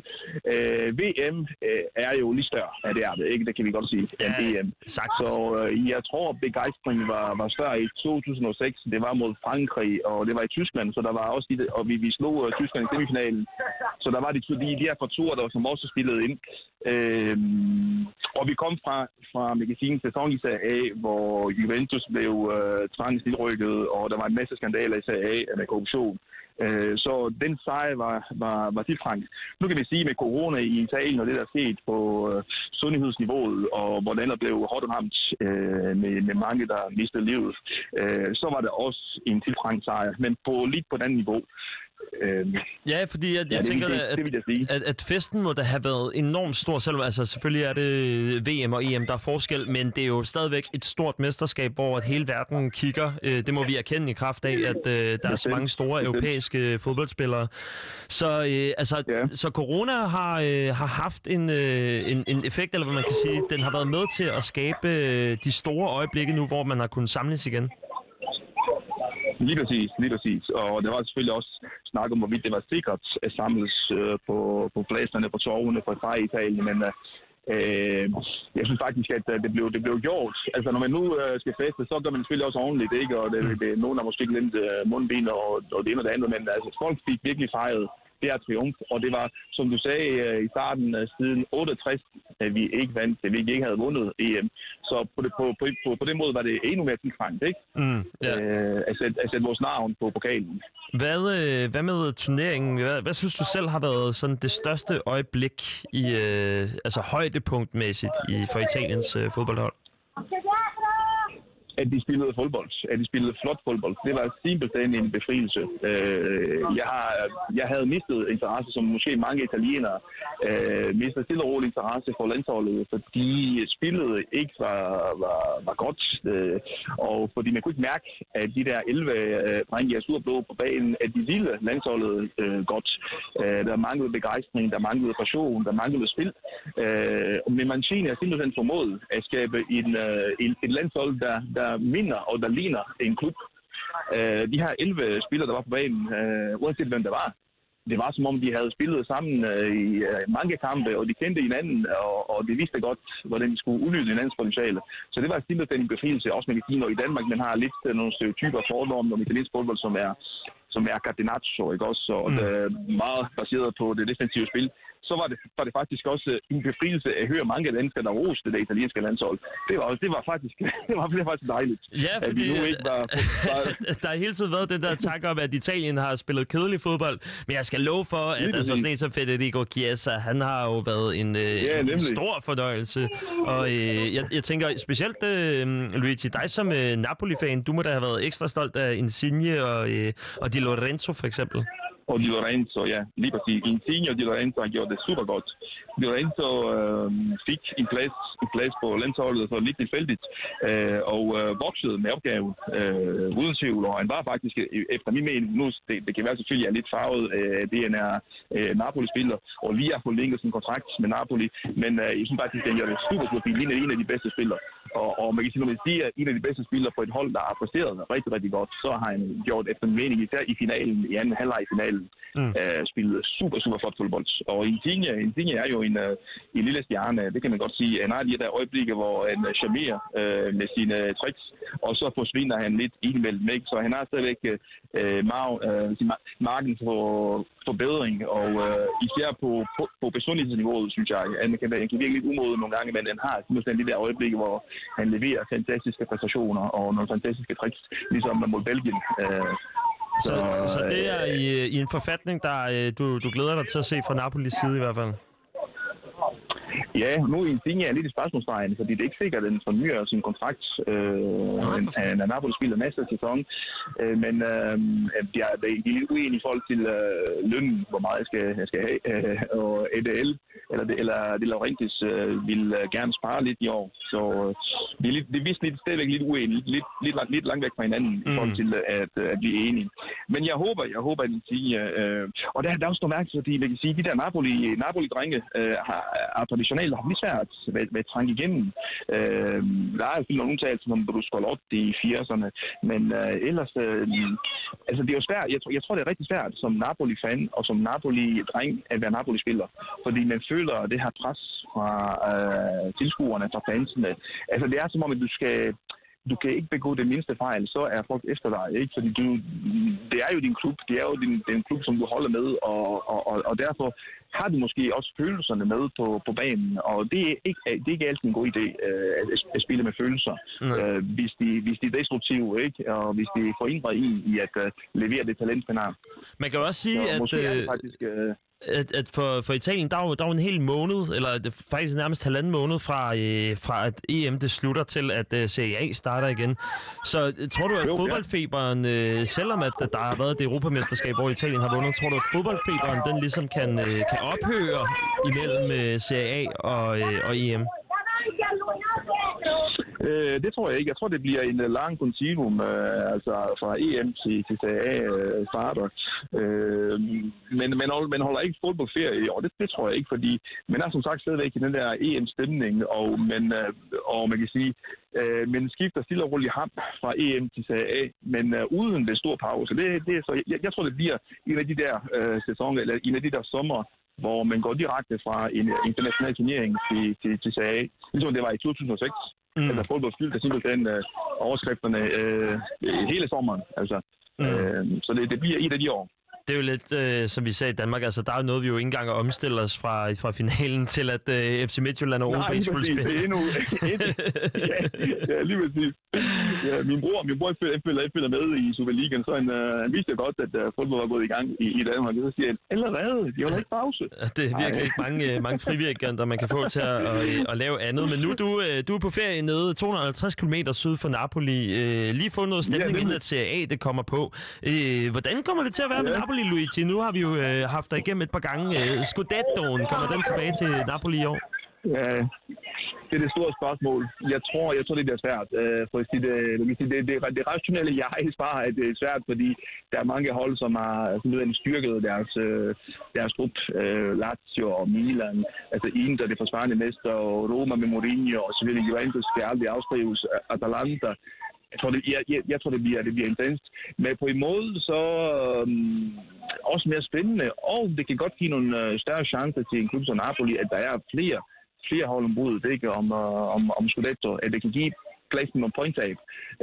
Øh, VM øh, er jo lige større, ja, det er det, ikke? Det kan vi godt sige, end VM. Sagt. Så øh, jeg tror, begejstringen var, var større i 2006. Det var mod Frankrig, og det var i Tyskland, så der var også de, og vi, vi slog øh, Tyskland i semifinalen. Så der var de, de, de her faktorer, der som også spillede ind. Øhm, og vi kom fra, fra magasinet sæson i Serie A, hvor Juventus blev øh, tvangstilrykket, og der var en masse skandaler i Serie A med korruption. Øh, så den sejr var, var, var tiltrængt. Nu kan vi sige med corona i Italien og det, der er sket på øh, sundhedsniveauet, og hvordan der blev hårdt ramt øh, med, med mange, der mistede livet, øh, så var det også en tiltrængt sejr, men på lidt på et andet niveau. Øh, Ja, fordi jeg, jeg ja, det, tænker, det, at, det vil jeg sige. at, at festen må da have været enormt stor, selvom altså selvfølgelig er det VM og EM, der er forskel, men det er jo stadigvæk et stort mesterskab, hvor at hele verden kigger. Øh, Det må vi erkende i kraft af, at øh, der er så mange store europæiske fodboldspillere. Så, øh, altså, Ja. så corona har, øh, har haft en, øh, en, en effekt, eller hvad man kan sige, den har været med til at skabe øh, de store øjeblikke nu, hvor man har kunnet samles igen. Lige præcis, lige præcis. Og der var selvfølgelig også snak om, hvorvidt det var sikkert at samles øh, på, på pladserne, på torvene, på fra Italien, men øh, jeg synes faktisk, at øh, det blev, det blev gjort. Altså, når man nu øh, skal feste, så gør man selvfølgelig også ordentligt, ikke? Og det, det, nogen har måske glemt øh, mundbind og, og det ene og det andet, men altså, folk fik virkelig fejret det her triumf, og det var, som du sagde øh, i starten, siden 68, at vi ikke vandt, at vi ikke havde vundet EM. Så på, det, på, på, på, på den måde var det endnu mere tiltrængt, ikke? Mm, ja. øh, at, sætte, at sætte vores navn på pokalen. Hvad, øh, hvad med turneringen? Hvad, hvad synes du selv har været sådan det største øjeblik i øh, altså højdepunktmæssigt i for Italiens øh, fodboldhold? At de spillede fodbold, at de spillede flot fodbold, det var simpelthen en befrielse. Øh, jeg, har, jeg havde mistet interesse, som måske mange italienere, øh, mistet stille og roligt interesse for landsholdet, fordi spillet ikke var, var, var godt, øh, og fordi man kunne ikke mærke, at de der 11 øh, drenge, jeg sur blå på banen, at de ville landsholdet øh, godt. Øh, der manglede begejstring, der manglede passion, der manglede spil. Øh, men Mancini har simpelthen formået at skabe en, øh, en, et landshold, der, der minder og der ligner en klub. Øh, de her 11 spillere, der var på banen, øh, uanset hvem der var, det var som om, de havde spillet sammen øh, i øh, mange kampe, og de kendte hinanden, og, og de vidste godt, hvordan de skulle udnytte hinandens potentiale. Så det var simpelthen en befrielse, også sige, når i Danmark man har lidt øh, nogle stereotyper og fordomme om italiensk fodbold, som er som er Catenaccio, ikke også? Og Mm. mm. øh, meget baseret på det defensive spil. Så var det, var det faktisk også øh, en befrielse at høre mange danskere, der roste det italienske landshold. Det var, det var faktisk, *laughs* det var, det var faktisk dejligt. Ja, at fordi vi nu ikke var, var *laughs* der har hele tiden været den der tanke om, at Italien har spillet kedelig fodbold. Men jeg skal love for, at Lige altså, sådan en som Federico Chiesa, han har jo været en, øh, Ja, en stor fornøjelse. Og øh, jeg, jeg tænker specielt, øh, Luigi, dig som øh, Napoli-fan, du må da have været ekstra stolt af Insigne og, øh, og Di Lorenzo for eksempel. Og Di Lorenzo, ja, lige præcis. Insigne og Di Lorenzo har gjort det super godt. Lorenzo øh, fik en plads, en plads på landsholdet så lidt tilfældigt, øh, og øh, voksede med opgaven øh, uden tvivl, og han var faktisk, øh, efter min mening, nu det, det kan være selvfølgelig er lidt farvet, øh, det er en øh, Napoli-spiller, og lige har forlænget sin kontrakt med Napoli, men øh, jeg synes faktisk, at gør det super, super fint. Ligner en af de bedste spillere. Og, og man kan sige, når man siger, at en af de bedste spillere på et hold, der har præsteret rigtig, rigtig godt, så har han gjort efter min mening, især i finalen, i anden halvleg i finalen, mm. øh, spillet super, super flot fodbold. Og Insigne, Insigne er jo en, øh, en lille stjerne, det kan man godt sige. Han har de der øjeblikke, hvor han øh, charmerer øh, med sine tricks, og så forsvinder han lidt indimellem. Ikke? Så han har stadigvæk øh, marg, øh, marken for forbedring, og øh, især på, på, på personlighedsniveauet, synes jeg. Han kan, han kan virke lidt umoden nogle gange, men han har simpelthen de der øjeblikke, hvor han leverer fantastiske præstationer og nogle fantastiske tricks, ligesom mod Belgien. Øh, Så, Så, så det er i, i en forfatning, der øh, du, du glæder dig til at se fra Napolis side i hvert fald. Ja, nu er Insigne er lidt et spørgsmålstegn, fordi det er ikke sikkert, at den fornyer sin kontrakt. Øh, er Napoli spiller næste sæson, øh, men øh, de, er, de er lidt uenige i forhold til øh, lønnen, hvor meget jeg skal, jeg skal have. Øh, og EDL, eller, det- eller De Laurentiis, øh, vil øh, gerne spare lidt i år. Så øh, det er, lidt, det er vist lidt, stadigvæk lidt uenige, lidt, lidt, langt, lidt langt væk fra hinanden mm. i forhold til øh, at, øh, at blive enige. Men jeg håber, jeg håber, at Insigne... Øh, og der, der er også noget mærkeligt, fordi man kan sige, de der Napoli, Napoli-drenge øh, har, har traditionelt haft lidt svært ved, ved at trænge igennem. Øh, der er jo nogle undtagelser som Bruscolotti i 80'erne, men øh, ellers... Øh, altså, det er jo svært. Jeg, tror- jeg tror, det er rigtig svært som Napoli-fan og som Napoli-dreng at være Napoli-spiller, fordi man føler det her pres fra øh, tilskuerne, fra fansene. Altså, det er som om, at du skal du kan ikke begå det mindste fejl, så er folk efter dig, ikke? Fordi du, det er jo din klub, det er jo din, den klub, som du holder med, og, og, og, og derfor har du måske også følelserne med på, på banen, og det er ikke, det er ikke altid en god idé øh, at, at spille med følelser, Nej. øh, hvis, de, hvis de er destruktive, ikke? Og hvis de forhindrer i, i at øh, levere det talent, man har. Man kan jo også sige, Så at... måske er det øh, faktisk... Øh, at, at for, for Italien, der er, jo, der er jo en hel måned, eller det, er faktisk nærmest halvanden måned fra, øh, fra at EM det slutter til, at øh, Serie A starter igen. Så øh, tror du, at Jo, fodboldfeberen, øh, selvom at der har været det europamesterskab, hvor Italien har vundet, tror du, at fodboldfeberen den ligesom kan, øh, kan ophøre imellem øh, Serie A og, øh, og EM? Øh, det tror jeg ikke. Jeg tror, det bliver en øh, lang kontinuum, øh, altså fra EM til, til Serie A øh, starter. Øh, men man, man holder ikke fodboldferie i år. Det, det tror jeg ikke, fordi man er som sagt stadigvæk i den der EM-stemning, og man, øh, og man kan sige, øh, man skifter stille og roligt ham fra EM til Serie A, men øh, uden det store pause. Det, det, er så, jeg, jeg tror, det bliver en af de der øh, sæsoner, eller en af de der sommer, hvor man går direkte fra en international turnering til, til, til til A, ligesom det var i 2006. Mm. Altså fodbold fyldte simpelthen øh, overskrifterne øh, hele sommeren. Altså. Mm. Øh, så det, det bliver et af de år. Det er jo lidt, øh, som vi sagde i Danmark, altså der er jo noget, vi jo ikke engang at omstille os fra, fra finalen til, at øh, FC Midtjylland og OB skulle præcis. Det spille. er endnu *laughs* ja, ja, lige præcis. Ja, min bror, min bror følger, følger, følger med i Superligaen, så han, øh, han vidste godt, at øh, fodbold var gået i gang i, i Danmark. Så siger han, allerede, de holder ikke pause. Det er virkelig Ej. ikke mange, øh, mange frivirkenter, man kan få til at, at, øh, at lave andet. Men nu du, øh, du er på ferie nede 250 km syd for Napoli. Øh, lige fået noget stemning, nemlig. inden at Serie A det kommer på. Øh, hvordan kommer det til at være med Ja. Napoli, Luigi? Nu har vi jo øh, haft dig igennem et par gange. Øh, Scudettoen, kommer den tilbage til Napoli i år? Ja, det er det store spørgsmål. Jeg tror, jeg tror det bliver svært. Øh, for at sige det, det, det, det, det, rationelle jeg svarer, at det er svært, fordi der er mange hold, som har simpelthen styrket deres, øh, deres gruppe. Øh, Lazio og Milan, altså Inter, det forsvarende mester, og Roma med Mourinho, og selvfølgelig Juventus, det aldrig afskrives. Atalanta, jeg tror, det, jeg, jeg, jeg tror, det bliver, det bliver intenst. Men på en måde så øhm, også mere spændende, og det kan godt give nogle øh, større chancer til en klub som Napoli, at der er flere flere hold om budet, ikke? Om, øh, om, om Scudetto, at det kan give plads til nogle point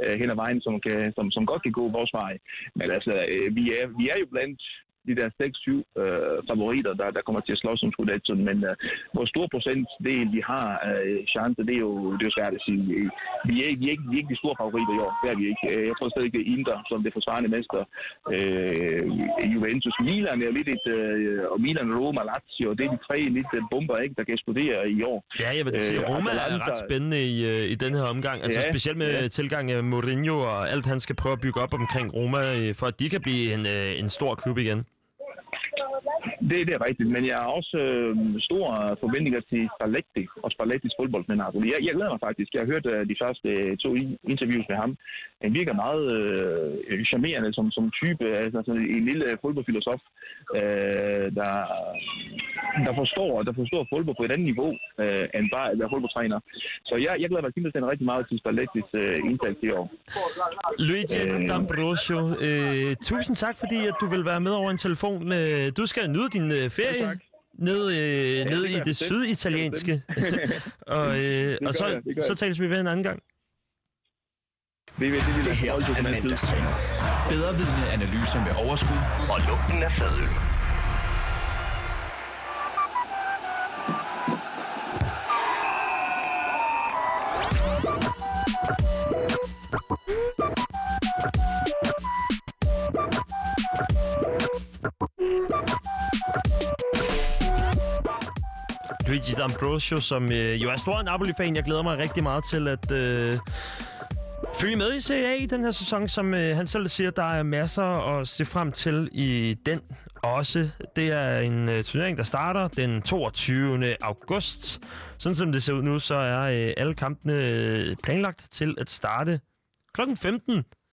øh, hen ad vejen, som, kan, som, som godt kan gå vores vej. Men altså, øh, vi, er, vi er jo blandt de der 6-7 øh, favoriter, der, der kommer til at slås om Scudetto, men øh, hvor stor procentdel vi har øh, chance, det er jo, det er jo svært at sige. Vi er, vi, er ikke, vi er ikke de store favoriter i år, det er vi ikke. Jeg tror stadig ikke, Inter, som det forsvarende mester, øh, Juventus, Milan er jo lidt et, øh, og Milan, Roma, Lazio, det er de tre lidt øh, bomber, ikke, der kan eksplodere i år. Ja, jeg vil sige, Øh, Roma er Atalanta- ret spændende i, øh, i den her omgang. Altså Ja, specielt med ja. tilgang af Mourinho og alt, han skal prøve at bygge op omkring Roma, øh, for at de kan blive en, øh, en stor klub igen. Det, det er rigtigt, men jeg har også øh, store forventninger til Spalletti og Spallettis fodbold med Napoli. Jeg, jeg glæder mig faktisk. Jeg har hørt øh, de første øh, to interviews med ham. Han virker meget øh, charmerende som, som type, altså sådan en lille fodboldfilosof, øh, der, der, forstår, der forstår fodbold på et andet niveau øh, end bare at være fodboldtræner. Så jeg, jeg glæder mig simpelthen rigtig meget til Spallettis øh, indsats i år. Luigi Øh. D'Ambrosio, øh, tusind tak, fordi at du vil være med over en telefon. Øh, du skal nyde din øh, ferie. Ned, øh, ned det i det syditalienske. *laughs* *laughs* og øh, og så, jeg, så tales vi ved en anden gang. Det, det, det, Det her er mandagstræner. Bedre vidne analyser med overskud Og lugten af fadøl. Luigi D'Ambrosio, som øh, jo er stor Napoli-fan. Jeg glæder mig rigtig meget til at øh, følge med i Serie A i den her sæson, som øh, han selv siger, der er masser at se frem til i den også. Det er en øh, turnering, der starter den 22. august. Sådan som det ser ud nu, så er øh, alle kampene øh, planlagt til at starte klokken 15